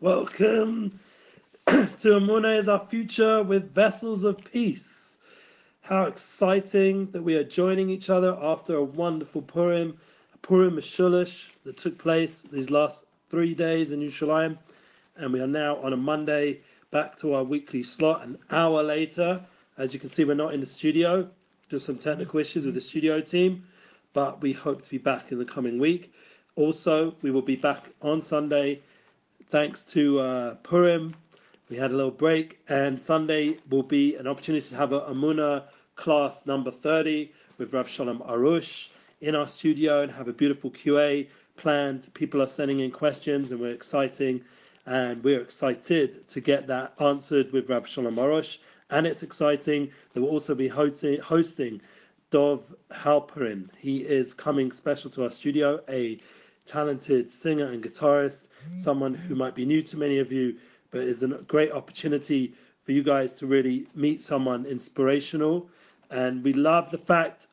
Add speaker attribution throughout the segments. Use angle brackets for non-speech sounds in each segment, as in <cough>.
Speaker 1: Welcome <clears throat> to Amuna is our future with vessels of peace. How exciting that we are joining each other after a wonderful Purim, Purim Meshulash that took place these last three days in Yerushalayim. And we are now on a Monday back to our weekly slot an hour later. As you can see, we're not in the studio, just some technical issues with the studio team, but we hope to be back in the coming week. Also, we will be back on Sunday thanks to uh, Purim. We had a little break, and Sunday will be an opportunity to have a Amuna class number 30 with Rav Shalom Arush in our studio and have a beautiful QA planned. People are sending in questions, and we're exciting, and we're excited to get that answered with Rav Shalom Arush. And it's exciting that we'll also be hosting, hosting Dov Halperin. He is coming special to our studio, a talented singer and guitarist, mm. someone who might be new to many of you, but is a great opportunity for you guys to really meet someone inspirational. And we love the fact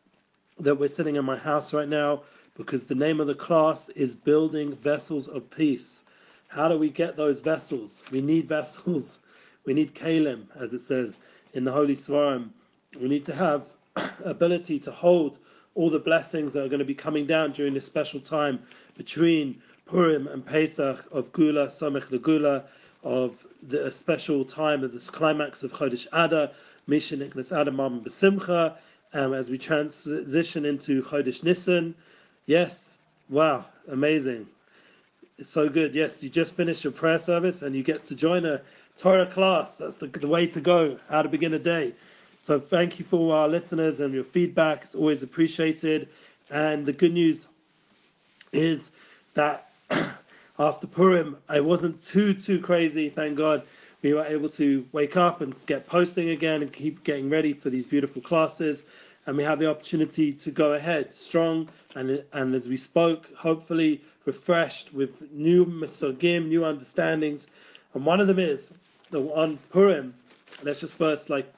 Speaker 1: that we're sitting in my house right now because the name of the class is Building Vessels of Peace. How do we get those vessels? We need vessels. We need kalim, as it says in the Holy Svarim. We need to have <coughs> ability to hold all the blessings that are going to be coming down during this special time between Purim and Pesach of Gula, Samech Gula, of the special time of this climax of Chodesh Adar, Misha Niklas Adamam Besimcha, um, as we transition into Chodesh Nisan. Yes, wow, amazing. It's so good. Yes, you just finished your prayer service and you get to join a Torah class. That's the, the way to go, how to begin a day. So thank you for our listeners and your feedback. It's always appreciated. And the good news is that <clears throat> after Purim, I wasn't too too crazy. Thank God, we were able to wake up and get posting again and keep getting ready for these beautiful classes. And we have the opportunity to go ahead strong and and as we spoke, hopefully refreshed with new mesogim, new understandings. And one of them is the on Purim. Let's just first like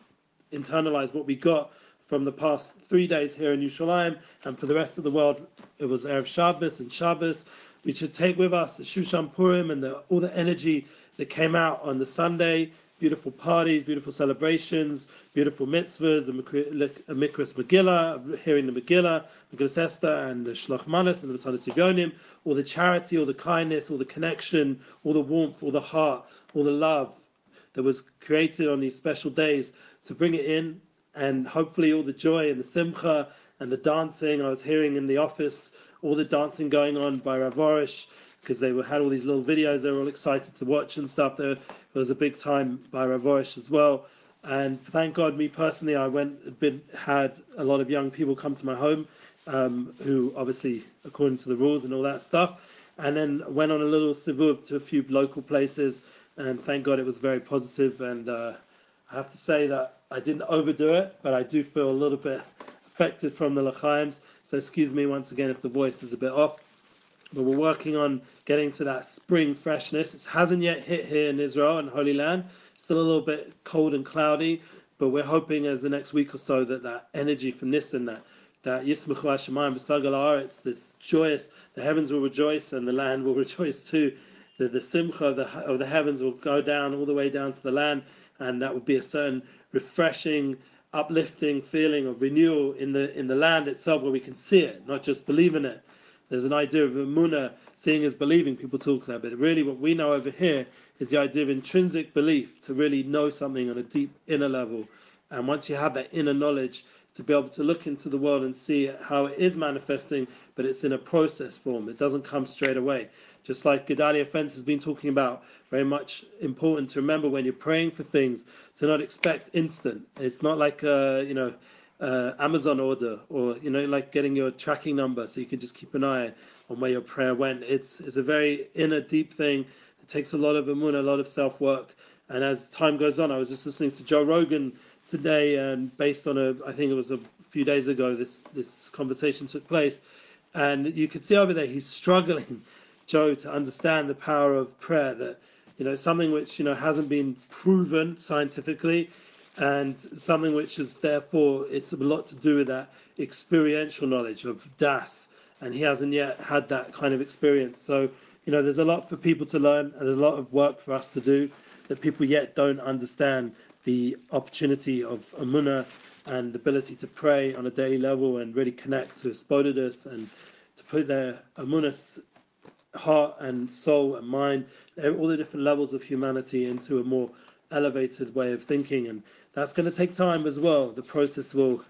Speaker 1: internalize what we got from the past three days here in Yerushalayim, and for the rest of the world, it was Erev Shabbos and Shabbos. We should take with us the Shushan Purim and the, all the energy that came out on the Sunday. Beautiful parties, beautiful celebrations, beautiful mitzvahs, a uh, Mikras Megillah, hearing the Megillah, Megillah Esther, and the Shloch Manas, and the Tanis Yivyonim, all the charity, all the kindness, all the connection, all the warmth, all the heart, all the love that was created on these special days to bring it in and hopefully all the joy and the simcha and the dancing I was hearing in the office, all the dancing going on by Rav Arush because they were, had all these little videos they were all excited to watch and stuff. There, was a big time by Rav Arush as well. And thank God, me personally, I went, been, had a lot of young people come to my home um, who obviously, according to the rules and all that stuff, and then went on a little sivuv to a few local places. And thank God it was very positive and uh, I have to say that I didn't overdo it, but I do feel a little bit affected from the L'chaims. So excuse me once again if the voice is a bit off. But we're working on getting to that spring freshness. It hasn't yet hit here in Israel and Holy Land. Still a little bit cold and cloudy, but we're hoping as the next week or so that that energy from this and that that Yismachu Hashemayim B'Sagal It's this joyous, the heavens will rejoice and the land will <laughs> rejoice too. The, the simcha of the, of the heavens will go down all the way down to the land and that would be a certain refreshing, uplifting feeling of renewal in the in the land itself, where we can see it, not just believe in it. There's an idea of emuna, seeing is believing. People talk that, but really, what we know over here is the idea of intrinsic belief to really know something on a deep inner level. And once you have that inner knowledge, to be able to look into the world and see how it is manifesting, but it's in a process form. It doesn't come straight away. Just like Gedalia Fence has been talking about, very much important to remember when you're praying for things to not expect instant. It's not like a, you know, Amazon order or you know like getting your tracking number so you can just keep an eye on where your prayer went. It's it's a very inner deep thing. It takes a lot of amun, a lot of self work. And as time goes on, I was just listening to Joe Rogan today, and based on a, I think it was a few days ago, this this conversation took place, and you could see over there he's struggling, <laughs> Joe, to understand the power of prayer. That you know something which you know hasn't been proven scientifically, and something which is therefore it's a lot to do with that experiential knowledge of das, and he hasn't yet had that kind of experience. So you know, there's a lot for people to learn, and there's a lot of work for us to do that people yet don't understand the opportunity of Amunah and the ability to pray on a daily level and really connect to Spodidus and to put their Amunah's heart and soul and mind, all the different levels of humanity into a more elevated way of thinking. And that's going to take time as well. The process will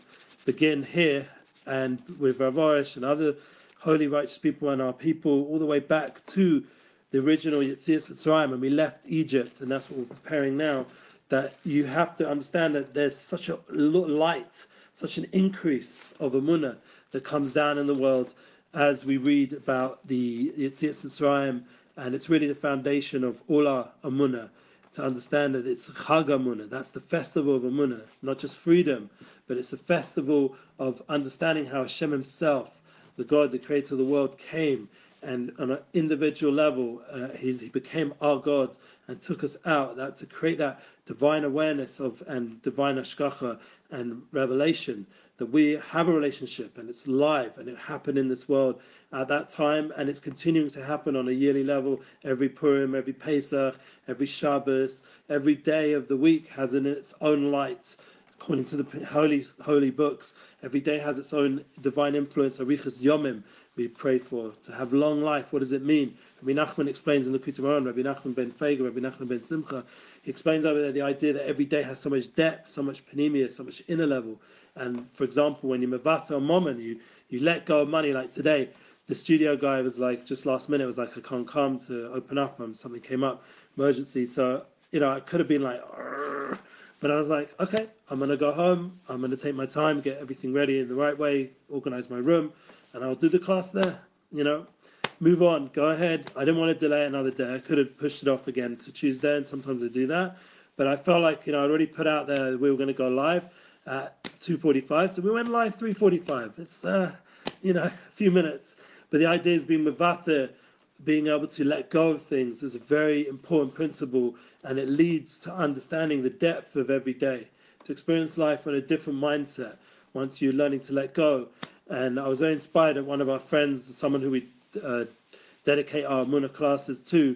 Speaker 1: begin here and with Rav Arush and other holy, righteous people and our people, all the way back to the original Yetzias Mitzrayim when we left Egypt, and that's what we're preparing now. That you have to understand that there's such a light, such an increase of Amunah that comes down in the world as we read about the Yetzias Mitzrayim, and it's really the foundation of all our Amunah. To understand that it's Chag Amunah, that's the festival of Amunah, not just freedom, but it's a festival of understanding how Hashem Himself, the God, the creator of the world, came and on an individual level, uh, he became our God and took us out. That to create that divine awareness of and divine hashgacha and revelation that we have a relationship and it's live and it happened in this world at that time and it's continuing to happen on a yearly level. Every Purim, every Pesach, every Shabbos, every day of the week has in its own light according to the holy holy books, every day has its own divine influence. Arichas Yomim, we pray for to have long life. What does it mean? Rabbi Nachman explains in the Kutim Rabbi Nachman ben Feiga, Rabbi Nachman ben Simcha. He explains over there the idea that every day has so much depth, so much panemia, so much inner level. And for example, when you mavata a moment, you you let go of money. Like today, the studio guy was like, just last minute, was like, I can't come to open up. Um, something came up, emergency. So you know, I could have been like. Argh but I was like, okay, I'm going to go home. I'm going to take my time, get everything ready in the right way, organize my room, and I'll do the class there. You know, move on, go ahead. I didn't want to delay another day. I could have pushed it off again to Tuesday, and sometimes I do that. But I felt like, you know, I already put out there we were going to go live at 2.45, so we went live 3.45. It's, uh, you know, <laughs> a few minutes. But the idea has been with being able to let go of things is a very important principle and it leads to understanding the depth of every day to experience life on a different mindset once you're learning to let go and i was very inspired at one of our friends someone who we uh, dedicate our Muna classes to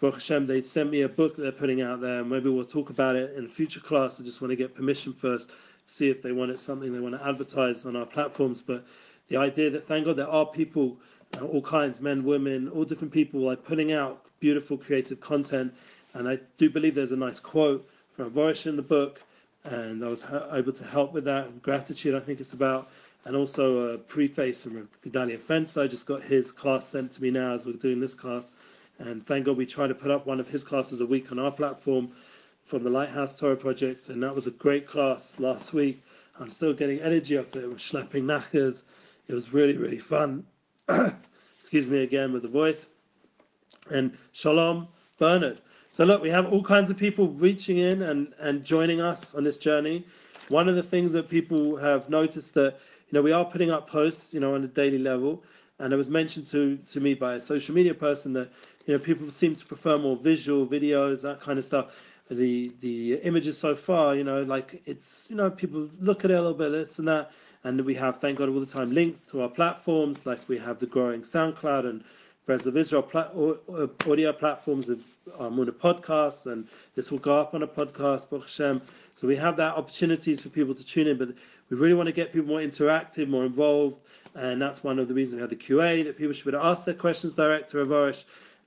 Speaker 1: Baruch Hashem, they sent me a book they're putting out there, maybe we'll talk about it in a future class. I just want to get permission first, see if they want it something they want to advertise on our platforms. But the idea that, thank God, there are people uh, all kinds, men, women, all different people, like putting out beautiful creative content. And I do believe there's a nice quote from Vorish in the book, and I was able to help with that. Gratitude, I think it's about, and also a preface from Gedalia Fence. I just got his class sent to me now as we're doing this class. And thank God we try to put up one of his classes a week on our platform from the Lighthouse Torah Project. And that was a great class last week. I'm still getting energy off it. We're schlepping knackers. It was really, really fun. <coughs> excuse me again with the voice, and Shalom Bernard. So look, we have all kinds of people reaching in and, and joining us on this journey. One of the things that people have noticed that you know we are putting up posts, you know, on a daily level, and it was mentioned to to me by a social media person that you know people seem to prefer more visual videos, that kind of stuff. The the images so far, you know, like it's you know people look at it a little bit, this and that. And we have, thank God, all the time links to our platforms, like we have the growing SoundCloud and Friends of Israel audio platforms of um, our Muna podcasts, and this will go up on a podcast, Baruch Hashem. So we have that opportunities for people to tune in, but we really want to get people more interactive, more involved, and that's one of the reasons we have the QA, that people should be able to ask their questions direct to Avarish,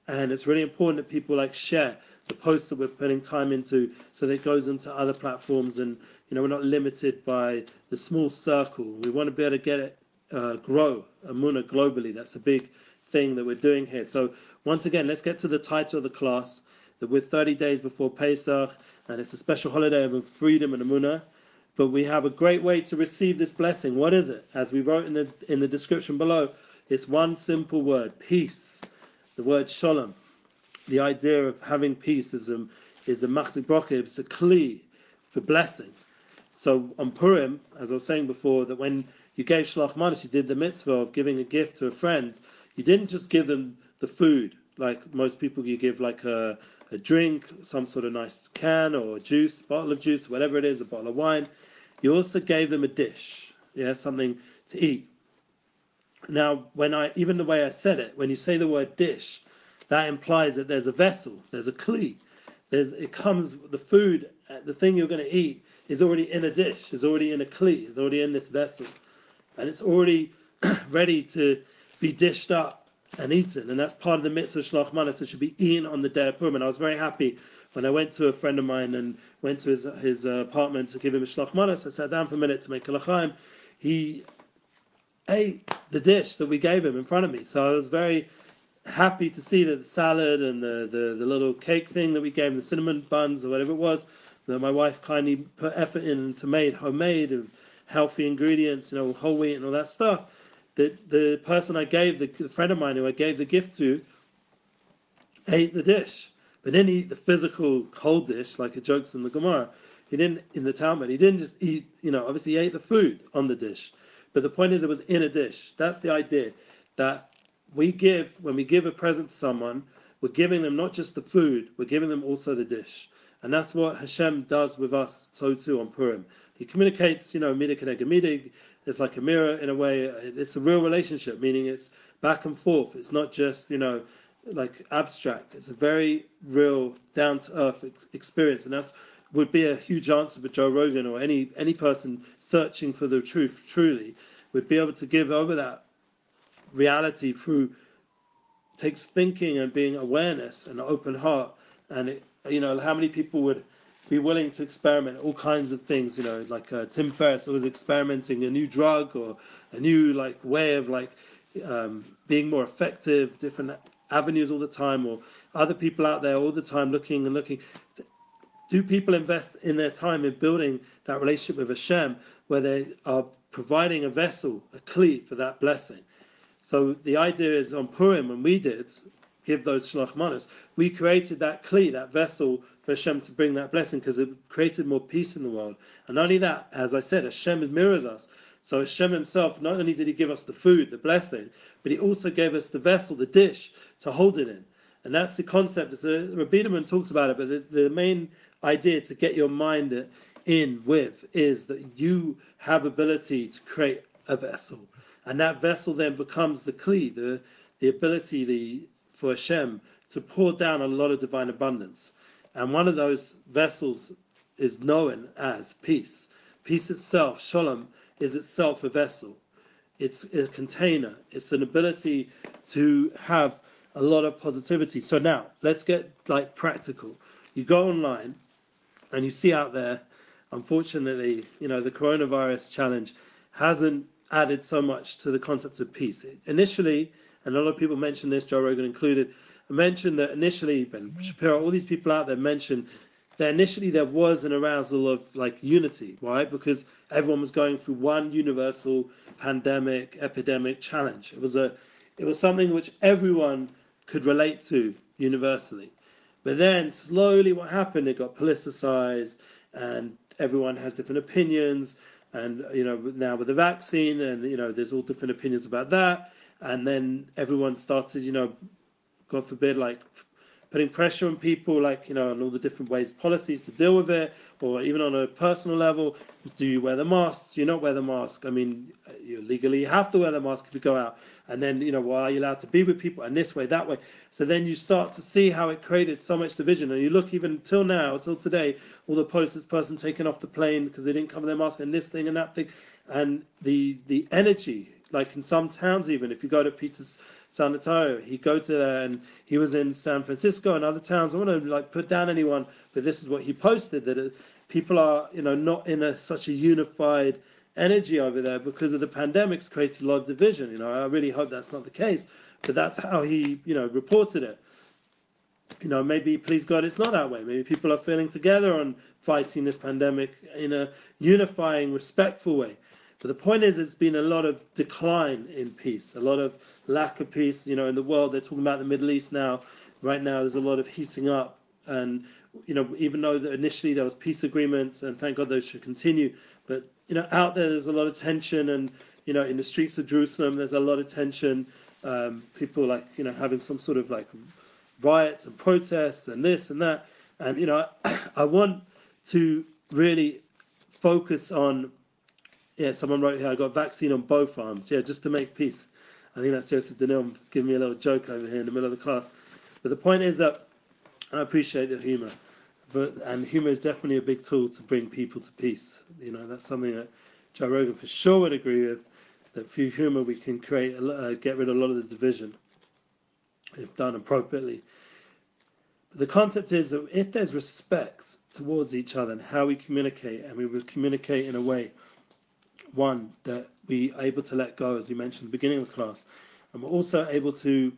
Speaker 1: and it's really important that people like share the posts that we're putting time into so that it goes into other platforms and you know, we're not limited by the small circle. We want to be able to get it uh, grow Amuna globally. That's a big thing that we're doing here. So once again, let's get to the title of the class. That we're 30 days before Pesach, and it's a special holiday of freedom and Amuna. But we have a great way to receive this blessing. What is it? As we wrote in the in the description below, it's one simple word: peace. The word shalom. The idea of having peace is a is a machzik it's a kli for blessing. So on Purim, as I was saying before, that when you gave Shalach Manos, you did the mitzvah of giving a gift to a friend, you didn't just give them the food, like most people you give like a, a drink, some sort of nice can or juice, bottle of juice, whatever it is, a bottle of wine. You also gave them a dish, yeah, something to eat. Now, when I even the way I said it, when you say the word dish, that implies that there's a vessel, there's a kli. There's, it comes, the food, uh, the thing you're going to eat is already in a dish, is already in a kli, is already in this vessel. And it's already <clears throat> ready to be dished up and eaten. And that's part of the mitzvah shlach manas. It should be eaten on the day of Purim. And I was very happy when I went to a friend of mine and went to his, his uh, apartment to give him a shlach manas. I sat down for a minute to make a lachaim. He ate the dish that we gave him in front of me. So I was very happy to see that the salad and the, the, the little cake thing that we gave him, the cinnamon buns or whatever it was, that my wife kindly put effort in to make homemade and healthy ingredients, you know, whole wheat and all that stuff. The the person I gave the, the friend of mine who I gave the gift to ate the dish, but didn't eat the physical cold dish like it jokes in the Gemara. He didn't in the Talmud. He didn't just eat, you know, obviously he ate the food on the dish. But the point is, it was in a dish. That's the idea that we give, when we give a present to someone, we're giving them not just the food, we're giving them also the dish. And that's what Hashem does with us, so too on Purim. He communicates, you know, midig. It's like a mirror in a way. It's a real relationship, meaning it's back and forth. It's not just, you know, like abstract. It's a very real, down to earth experience. And that's would be a huge answer for Joe Rogan or any any person searching for the truth truly would be able to give over that reality through takes thinking and being awareness and open heart and it, you know how many people would be willing to experiment all kinds of things you know like uh, tim ferriss was experimenting a new drug or a new like way of like um, being more effective different avenues all the time or other people out there all the time looking and looking do people invest in their time in building that relationship with Hashem where they are providing a vessel, a kli for that blessing? So the idea is on Purim, when we did give those shlach manas, we created that kli, that vessel for Hashem to bring that blessing because it created more peace in the world. And not only that, as I said, Hashem mirrors us. So Hashem himself, not only did he give us the food, the blessing, but he also gave us the vessel, the dish to hold it in. And that's the concept. It's a, Rabbi talks about it, but the, the main idea to get your mind in with is that you have ability to create a vessel, and that vessel then becomes the kli, the the ability the for Hashem to pour down a lot of divine abundance, and one of those vessels is known as peace. Peace itself, shalom, is itself a vessel. It's a container. It's an ability to have a lot of positivity. So now let's get like practical. You go online and you see out there, unfortunately, you know, the coronavirus challenge hasn't added so much to the concept of peace. Initially, and a lot of people mentioned this, Joe Rogan included, mentioned that initially, Ben Shapiro, all these people out there mentioned that initially there was an arousal of like unity, right? Because everyone was going through one universal pandemic, epidemic challenge. It was a, it was something which everyone could relate to universally. But then slowly, what happened? It got politicized, and everyone has different opinions. And you know, now with the vaccine, and you know, there's all different opinions about that. And then everyone started, you know, God forbid, like putting pressure on people, like you know, on all the different ways, policies to deal with it, or even on a personal level, do you wear the mask? Do you not wear the mask? I mean, you legally have to wear the mask if you go out, and then you know, why are you allowed to be with people? And this way, that way. So then you start to see how it created so much division, and you look even till now, till today, all the posts this person taken off the plane because they didn't cover their mask, and this thing and that thing, and the the energy, like in some towns, even if you go to Peter's San Antonio. He go to there and he was in San Francisco and other towns. I want to like put down anyone, but this is what he posted that it, people are you know not in a, such a unified energy over there because of the pandemics created a lot of division. You know, I really hope that's not the case, but that's how he you know reported it. You know, maybe please God, it's not that way. Maybe people are feeling together on fighting this pandemic in a unifying, respectful way. But the point is, it's been a lot of decline in peace, a lot of lack of peace. You know, in the world, they're talking about the Middle East now. Right now, there's a lot of heating up, and you know, even though initially there was peace agreements, and thank God those should continue, but you know, out there there's a lot of tension, and you know, in the streets of Jerusalem, there's a lot of tension. Um, people like you know having some sort of like riots and protests and this and that, and you know, <coughs> I want to really focus on. Yeah, someone wrote here. I got vaccine on both arms. Yeah, just to make peace. I think that's Joseph Danil giving me a little joke over here in the middle of the class. But the point is that I appreciate the humor, but and humor is definitely a big tool to bring people to peace. You know, that's something that Joe Rogan for sure would agree with. That through humor we can create, uh, get rid of a lot of the division if done appropriately. But the concept is that if there's respect towards each other and how we communicate, and we will communicate in a way, one that we are able to let go, as we mentioned at the beginning of the class, and we're also able to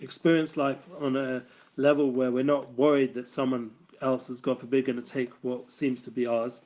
Speaker 1: experience life on a level where we're not worried that someone else is, God forbid, going to take what seems to be ours.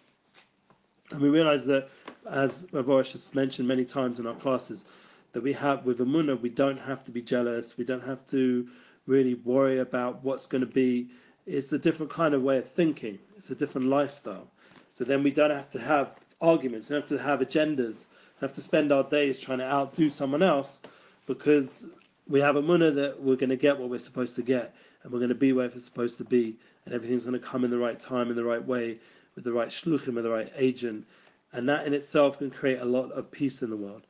Speaker 1: And we realize that, as Boris has mentioned many times in our classes, that we have with Amuna, we don't have to be jealous, we don't have to really worry about what's going to be. It's a different kind of way of thinking, it's a different lifestyle. So then we don't have to have arguments, we don't have to have agendas, we have to spend our days trying to outdo someone else because we have a munna that we're going to get what we're supposed to get and we're going to be where we're supposed to be and everything's going to come in the right time in the right way with the right shluchim with the right agent and that in itself can create a lot of peace in the world.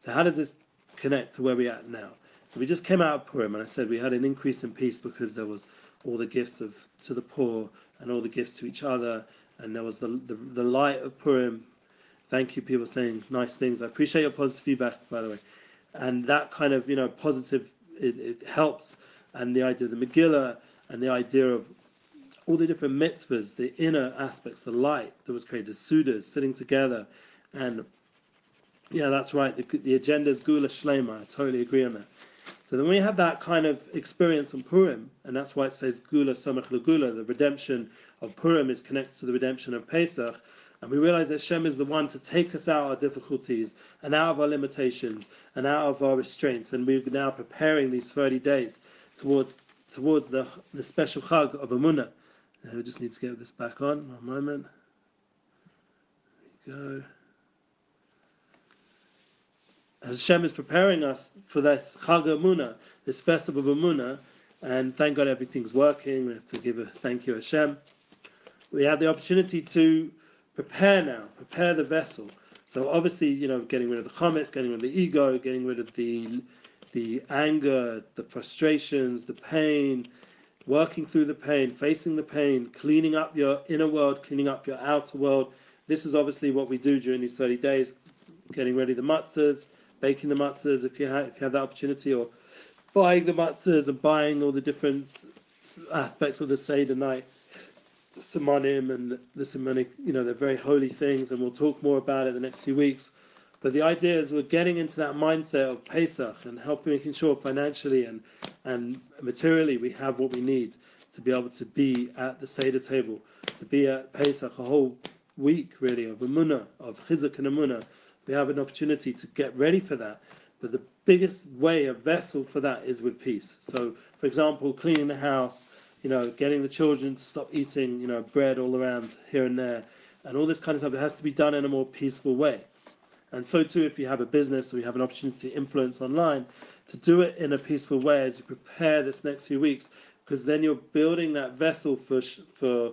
Speaker 1: So how does this connect to where we're at now? So we just came out of Purim and I said we had an increase in peace because there was all the gifts of to the poor and all the gifts to each other and there was the the, the light of Purim thank you people saying nice things I appreciate your positive feedback by the way and that kind of you know positive it, it helps and the idea of the Megillah and the idea of all the different mitzvahs, the inner aspects, the light that was created, the sudas sitting together, and yeah, that's right. The, the agenda is gula shlema. I totally agree on that. So then we have that kind of experience on Purim, and that's why it says gula samach gula. The redemption of Purim is connected to the redemption of Pesach. And we realize that Shem is the one to take us out of our difficulties and out of our limitations and out of our restraints. And we're now preparing these 30 days towards towards the, the special Chag of Amunah. We just need to get this back on. One moment. There we go. Hashem is preparing us for this Chag Amunah, this festival of Amunah, and thank God everything's working. We have to give a thank you Hashem. We have the opportunity to prepare now, prepare the vessel. So obviously, you know, getting rid of the chametz, getting rid of the ego, getting rid of the the anger, the frustrations, the pain, working through the pain, facing the pain, cleaning up your inner world, cleaning up your outer world. This is obviously what we do during these 30 days, getting ready the matzahs, baking the matzahs if you have if you have that opportunity, or buying the matzahs and buying all the different aspects of the Seder night Simonim and the Simonic, you know, they're very holy things, and we'll talk more about it the next few weeks. But the idea is we're getting into that mindset of Pesach and helping making sure financially and, and materially we have what we need to be able to be at the Seder table, to be at Pesach a whole week really of Amunah, of Chizuk and Amunah. We have an opportunity to get ready for that. But the biggest way, a vessel for that is with peace. So, for example, cleaning the house, you know, getting the children to stop eating, you know, bread all around here and there, and all this kind of stuff. It has to be done in a more peaceful way. And so too, if you have a business or you have an opportunity to influence online, to do it in a peaceful way as you prepare this next few weeks, because then you're building that vessel for for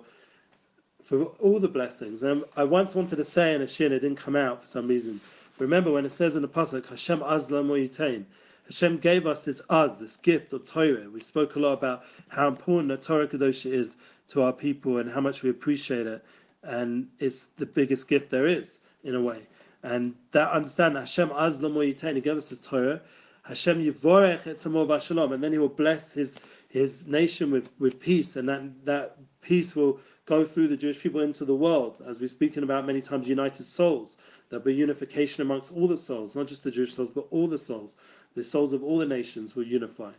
Speaker 1: for all the blessings. And I once wanted to say in a shin, it didn't come out for some reason. Remember when it says in the pasuk, Hashem Azlam Yitain, Hashem gave us this az, this gift of Torah. We spoke a lot about how important the Torah Kedosha is to our people and how much we appreciate it. And it's the biggest gift there is, in a way. And that understand Hashem az He gave us this Torah. Hashem yivorech et shalom, and then He will bless His His nation with, with peace, and that that peace will go through the Jewish people into the world, as we've spoken about many times. United souls, there'll be unification amongst all the souls, not just the Jewish souls, but all the souls the souls of all the nations will unify.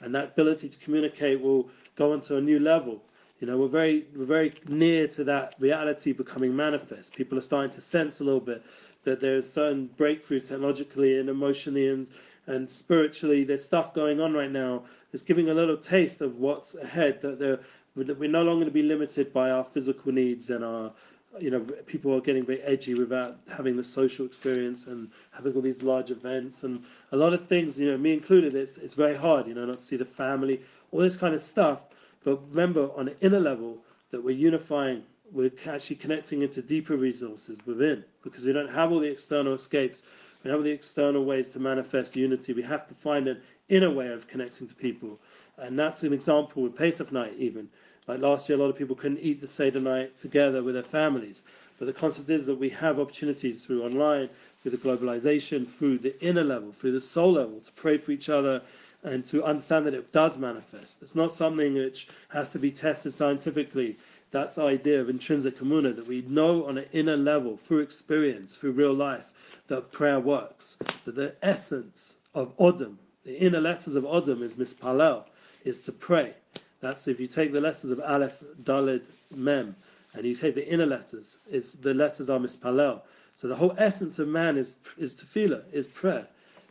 Speaker 1: And that ability to communicate will go onto a new level. You know, we're very we're very near to that reality becoming manifest. People are starting to sense a little bit that there's certain breakthroughs technologically and emotionally and and spiritually. There's stuff going on right now that's giving a little taste of what's ahead. That, that we're no longer going to be limited by our physical needs and our you know, people are getting very edgy without having the social experience and having all these large events and a lot of things, you know, me included, it's, it's very hard, you know, not to see the family, all this kind of stuff. But remember, on an inner level, that we're unifying, we're actually connecting into deeper resources within because we don't have all the external escapes, we don't have all the external ways to manifest unity. We have to find an inner way of connecting to people. And that's an example with Pesach night, even. Like last year, a lot of people couldn't eat the Seder night together with their families. But the concept is that we have opportunities through online, through the globalization, through the inner level, through the soul level, to pray for each other and to understand that it does manifest. It's not something which has to be tested scientifically. That's the idea of intrinsic emunah, that we know on an inner level, through experience, through real life, that prayer works. That the essence of Odom, the inner letters of Odom is mispalel, is to pray. That's if you take the letters of Aleph, Daled, Mem, and you take the inner letters, is the letters are mispalel. So the whole essence of man is is tefillah, is prayer.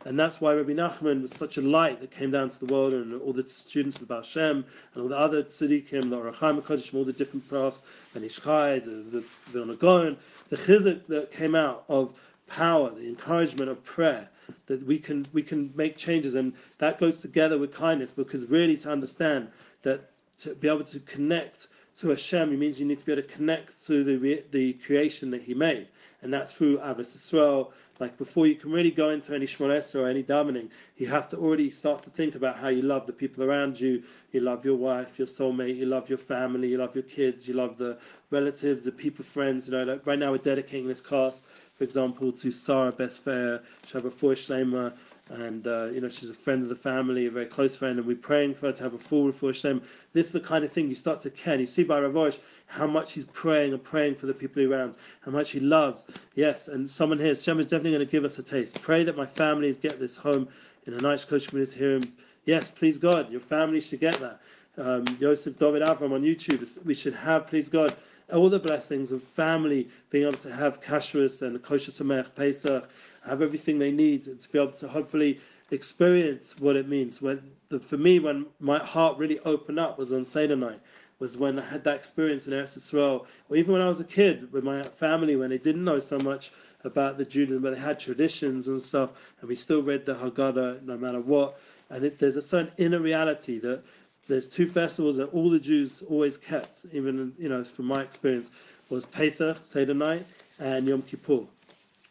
Speaker 1: And that's why Rabbi Nachman was such a light that came down to the world, and all the students of Baal Shem, and all the other tzaddikim, the Orachaim HaKodesh, all the different profs, and Ishchai, the, the Vilna Gaon, the chizuk that came out of power, the encouragement of prayer, that we can we can make changes, and that goes together with kindness, because really to understand that to be able to connect to Hashem, it means you need to be able to connect to the the creation that He made, and that's through Avos Yisrael. Like before you can really go into any Shmones or any davening, you have to already start to think about how you love the people around you. You love your wife, your soulmate, you love your family, you love your kids, you love the relatives, the people, friends. You know, like right now we're dedicating this class, for example, to Sarah Bestfair, Shabbat Shlema, and uh, you know she's a friend of the family, a very close friend, and we're praying for her to have a full refuah Hashem. This is the kind of thing you start to care. And you see by Rav Arush how much he's praying and praying for the people around, how much he loves. Yes, and someone here, Hashem is definitely going to give us a taste. Pray that my families get this home in a nice coach community here. Yes, please God, your family should get that. Um, Yosef David Avram on YouTube, we should have, please God, all the blessings of family, being able to have kashrus and kosher sameach Pesach, have everything they need to be able to hopefully experience what it means. When the, for me, when my heart really opened up was on Seder night, was when I had that experience in Eretz Yisrael, or even when I was a kid with my family when they didn't know so much about the Judaism, but they had traditions and stuff, and we still read the Haggadah no matter what. And it, there's a certain inner reality that there's two festivals that all the Jews always kept, even you know from my experience, was Pesach Seder night and Yom Kippur.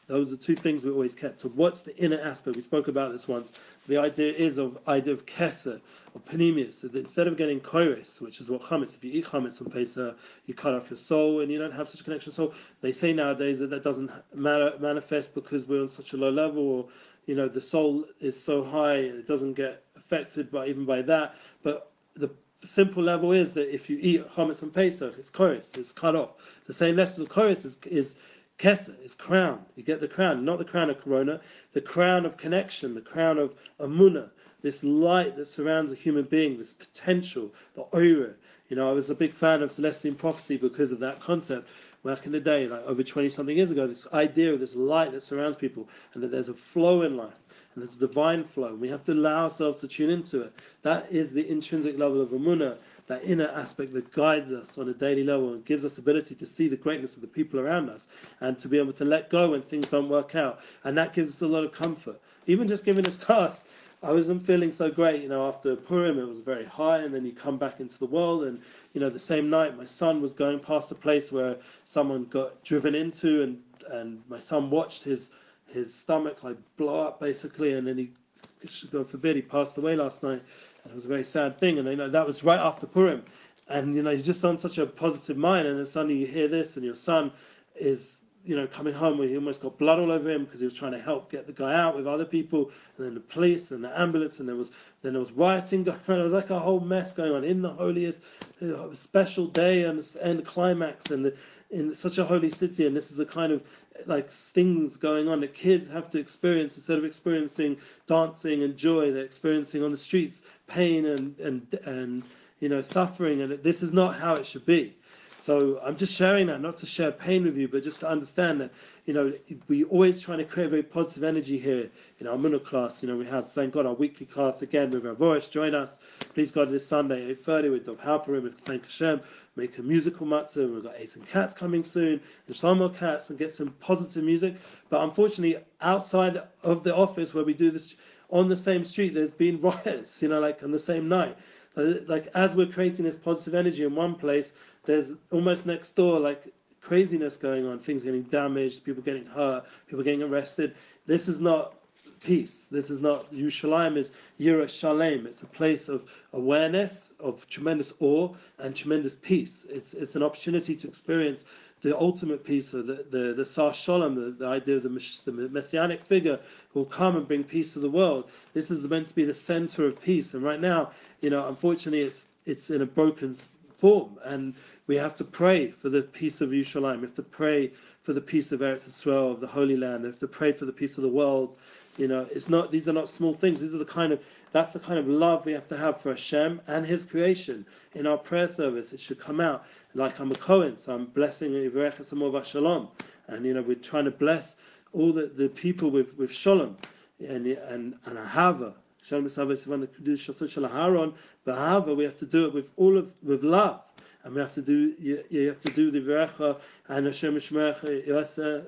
Speaker 1: Those are two things we always kept. So what's the inner aspect? We spoke about this once. The idea is of idea of keser, or panemius. So instead of getting koris, which is what chametz, if you eat chametz on Pesach, you cut off your soul and you don't have such a connection. So they say nowadays that that doesn't manifest because we're on such a low level, or you know the soul is so high it doesn't get affected by even by that. But the simple level is that if you eat chametz and Pesach, it's koris, it's cut off. The same lesson of koris is, is Kesser is crown. You get the crown, not the crown of corona, the crown of connection, the crown of amuna, this light that surrounds a human being, this potential, the oira. You know, I was a big fan of Celestine prophecy because of that concept back in the day, like over 20 something years ago, this idea of this light that surrounds people and that there's a flow in life a divine flow. We have to allow ourselves to tune into it. That is the intrinsic level of amuna that inner aspect that guides us on a daily level and gives us ability to see the greatness of the people around us and to be able to let go when things don't work out. And that gives us a lot of comfort. Even just giving this class, I wasn't feeling so great, you know, after Purim, it was very high, and then you come back into the world, and, you know, the same night, my son was going past a place where someone got driven into, and, and my son watched his, his stomach, like, blow up, basically, and then he, God forbid, he passed away last night. It was a very sad thing, and you know that was right after Purim, and you know you're just on such a positive mind, and then suddenly you hear this, and your son is you know coming home where he almost got blood all over him because he was trying to help get the guy out with other people, and then the police and the ambulance, and there was then there was rioting <laughs> going on. It was like a whole mess going on in the holiest uh, special day and and climax, and the, in such a holy city, and this is a kind of like things going on that kids have to experience instead of experiencing dancing and joy they're experiencing on the streets pain and and and you know suffering and this is not how it should be so I'm just sharing that, not to share pain with you, but just to understand that, you know, we always trying to create very positive energy here in our middle class. You know, we have, thank God, our weekly class again with Rav Arush. Join us, please God, this Sunday, 8.30 with Dov Halperin, with Thank Hashem, make a musical matzah. We've got Eitan Katz coming soon, and Shlomo Katz, and get some positive music. But unfortunately, outside of the office where we do this, on the same street, there's been <laughs> riots, you know, like on the same night. Like as we're creating this positive energy in one place, there's almost next door like craziness going on, things getting damaged, people getting hurt, people getting arrested. This is not peace. This is not Yerushalayim is Yira Shalem. It's a place of awareness, of tremendous awe, and tremendous peace. It's it's an opportunity to experience the ultimate peace, or the the, the Sar Shalom, the, the idea of the, the messianic figure who will come and bring peace to the world. This is meant to be the center of peace, and right now, you know, unfortunately, it's it's in a broken form, and we have to pray for the peace of Yerushalayim. We have to pray for the peace of Eretz Israel, of the Holy Land. We have to pray for the peace of the world. You know, it's not; these are not small things. These are the kind of that's the kind of love we have to have for Hashem and His creation. In our prayer service, it should come out like I'm a Kohen, so I'm blessing Shalom, and you know we're trying to bless all the, the people with with Shalom and and and Ahava. Shalom we have to do it with all of with love and we have to do you, you have to do the verecha and Hashem Shmerech <laughs> Yoasa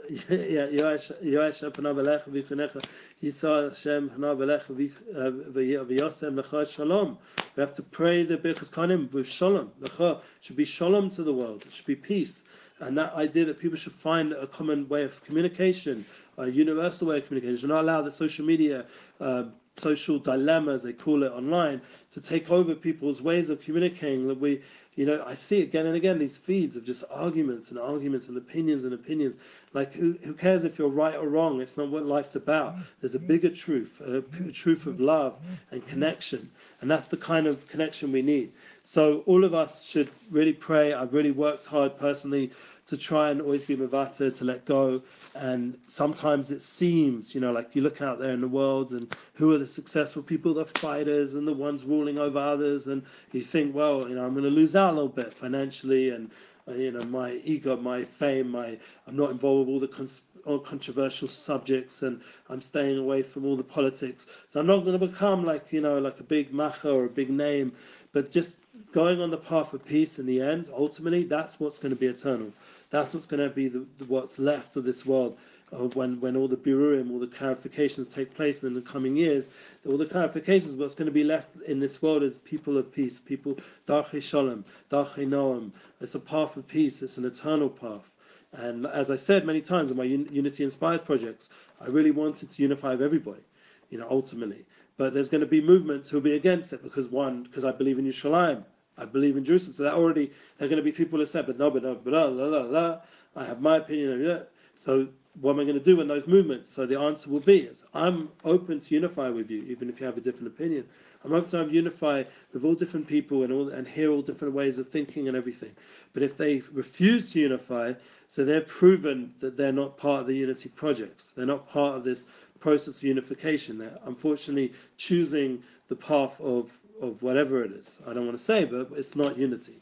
Speaker 1: Yoash Panav V'Chanecha Yisrael Hashem Panav Alecha V'Yosem Lecha Shalom. We have to pray the Birchas Kohanim with Shalom. Lecha should be Shalom to the world. It should be peace. And that idea that people should find a common way of communication, a universal way of communication, should not allow the social media. Uh, social dilemma, as they call it online, to take over people's ways of communicating. That we, you know, I see again and again these feeds of just arguments and arguments and opinions and opinions. Like, who, who cares if you're right or wrong? It's not what life's about. There's a bigger truth, a, truth of love and connection. And that's the kind of connection we need. So, all of us should really pray. I've really worked hard personally to try and always be mavata, to let go. And sometimes it seems, you know, like you look out there in the world and who are the successful people, the fighters and the ones ruling over others. And you think, well, you know, I'm going to lose out a little bit financially and, uh, you know, my ego, my fame, my, I'm not involved with all the cons- all controversial subjects and I'm staying away from all the politics. So I'm not going to become like, you know, like a big macha or a big name, but just going on the path of peace in the end, ultimately, that's what's going to be eternal. That's what's going to be the, the, what's left of this world. Uh, when, when all the birurim, all the clarifications take place in the coming years, all the clarifications, what's going to be left in this world is people of peace, people, darche shalom, darche noam. It's a path of peace, it's an eternal path. And as I said many times in my Unity Inspires projects, I really wanted to unify everybody, you know, ultimately. But there's going to be movements who'll be against it because one, because I believe in Yerushalayim, I believe in Jerusalem. So that already there are going to be people who say, but no, but no, but la la la la. I have my opinion of it. So what am I going to do in those movements? So the answer will be is I'm open to unify with you, even if you have a different opinion. I'm open to unify with all different people and all and hear all different ways of thinking and everything. But if they refuse to unify, so they've proven that they're not part of the unity projects. They're not part of this process of unification. They're unfortunately choosing the path of of whatever it is. I don't want to say, but it's not unity.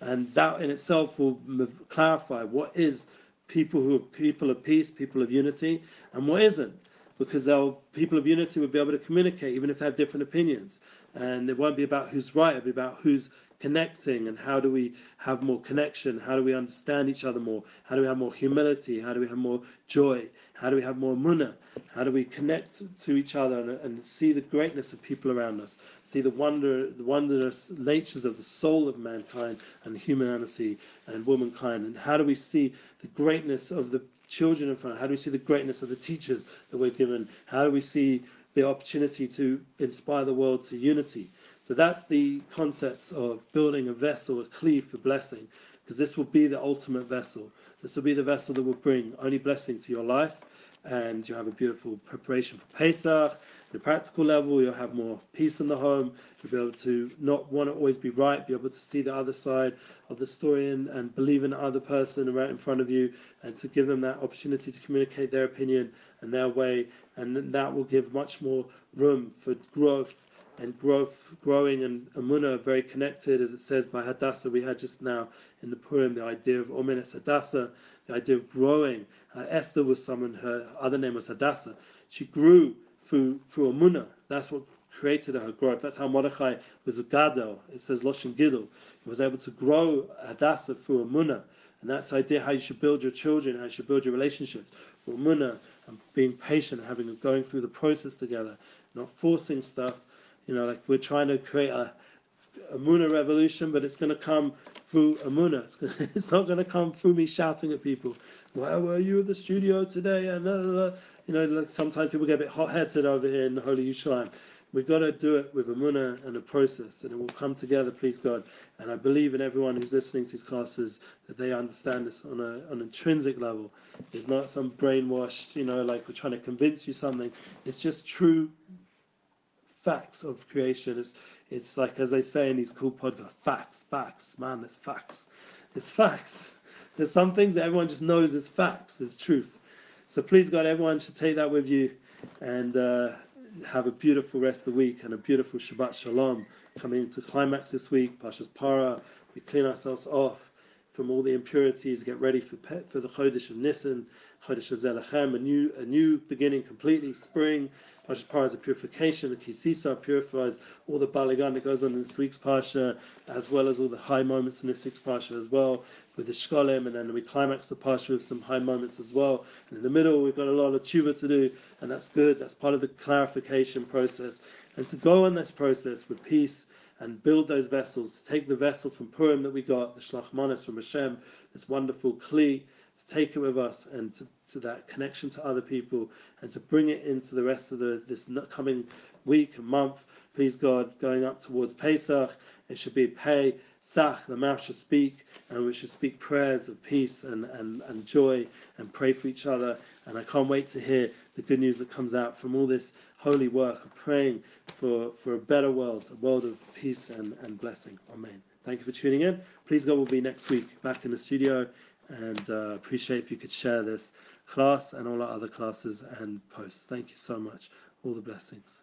Speaker 1: And that in itself will clarify what is people who are people of peace, people of unity, and what isn't. Because people of unity will be able to communicate even if they have different opinions. And it won't be about who's right, it'll be about who's connecting and how do we have more connection? How do we understand each other more? How do we have more humility? How do we have more joy? How do we have more munah? How do we connect to each other and, and see the greatness of people around us? See the wonder, the wondrous natures of the soul of mankind and humanity and womankind? And how do we see the greatness of the children in front? How do we see the greatness of the teachers that we're given? How do we see the opportunity to inspire the world to unity? So that's the concepts of building a vessel, a cleave for blessing, because this will be the ultimate vessel. This will be the vessel that will bring only blessing to your life, and you have a beautiful preparation for Pesach. At a practical level, you'll have more peace in the home. You'll be able to not want to always be right, be able to see the other side of the story and, and believe in the other person right in front of you, and to give them that opportunity to communicate their opinion and their way, and that will give much more room for growth and growth, growing and Amuna are very connected, as it says by Hadassah. We had just now in the Purim the idea of Omenes Hadassah, the idea of growing. Uh, Esther was someone, her other name was Hadassah. She grew through through Amuna. That's what created her growth. That's how Mordechai was a gadol. It says Loshin Gidel. He was able to grow Hadassah through Amuna. And that's the idea how you should build your children, how you should build your relationships. Amuna and being patient, having going through the process together, not forcing stuff, you know, like we're trying to create a, a Muna revolution, but it's going to come through a Muna. It's, gonna, <laughs> it's not going to come through me shouting at people. Where were you at the studio today? And blah, blah, blah. you know, like sometimes people get a bit hot-headed over here in the Holy Yerushalayim. We've got to do it with a munah and a process, and it will come together, please God. And I believe in everyone who's listening to these classes that they understand this on, a, on an intrinsic level. It's not some brainwashed, you know, like we're trying to convince you something. It's just true facts of creation. It's, it's like, as they say in these cool podcasts, facts, facts, man, it's facts. It's facts. There's some things that everyone just knows is facts, is truth. So please, God, everyone should take that with you and uh, have a beautiful rest of the week and a beautiful Shabbat Shalom coming into climax this week. Pashas Para, we clean ourselves off from all the impurities, get ready for for the Chodesh of Nisan, Chodesh of Zelachem, a new a new beginning completely, spring. Para is a purification. The Ki Sisa purifies all the balagan that goes on in this week's Pasha, as well as all the high moments in this week's Pasha as well with the Shkolim, and then we climax the Pasha with some high moments as well. And in the middle, we've got a lot of tshuva to do, and that's good. That's part of the clarification process. And to go on this process with peace and build those vessels, take the vessel from Purim that we got, the Shlach Manas from Hashem, this wonderful Kli, to take it with us and to, to that connection to other people and to bring it into the rest of the this coming week and month. Please God, going up towards Pesach, it should be pay Sach, the mouth should speak, and we should speak prayers of peace and, and, and joy and pray for each other. And I can't wait to hear the good news that comes out from all this holy work of praying for, for a better world, a world of peace and, and blessing. Amen. Thank you for tuning in. Please God we'll be next week back in the studio and uh, appreciate if you could share this class and all our other classes and posts. Thank you so much. All the blessings.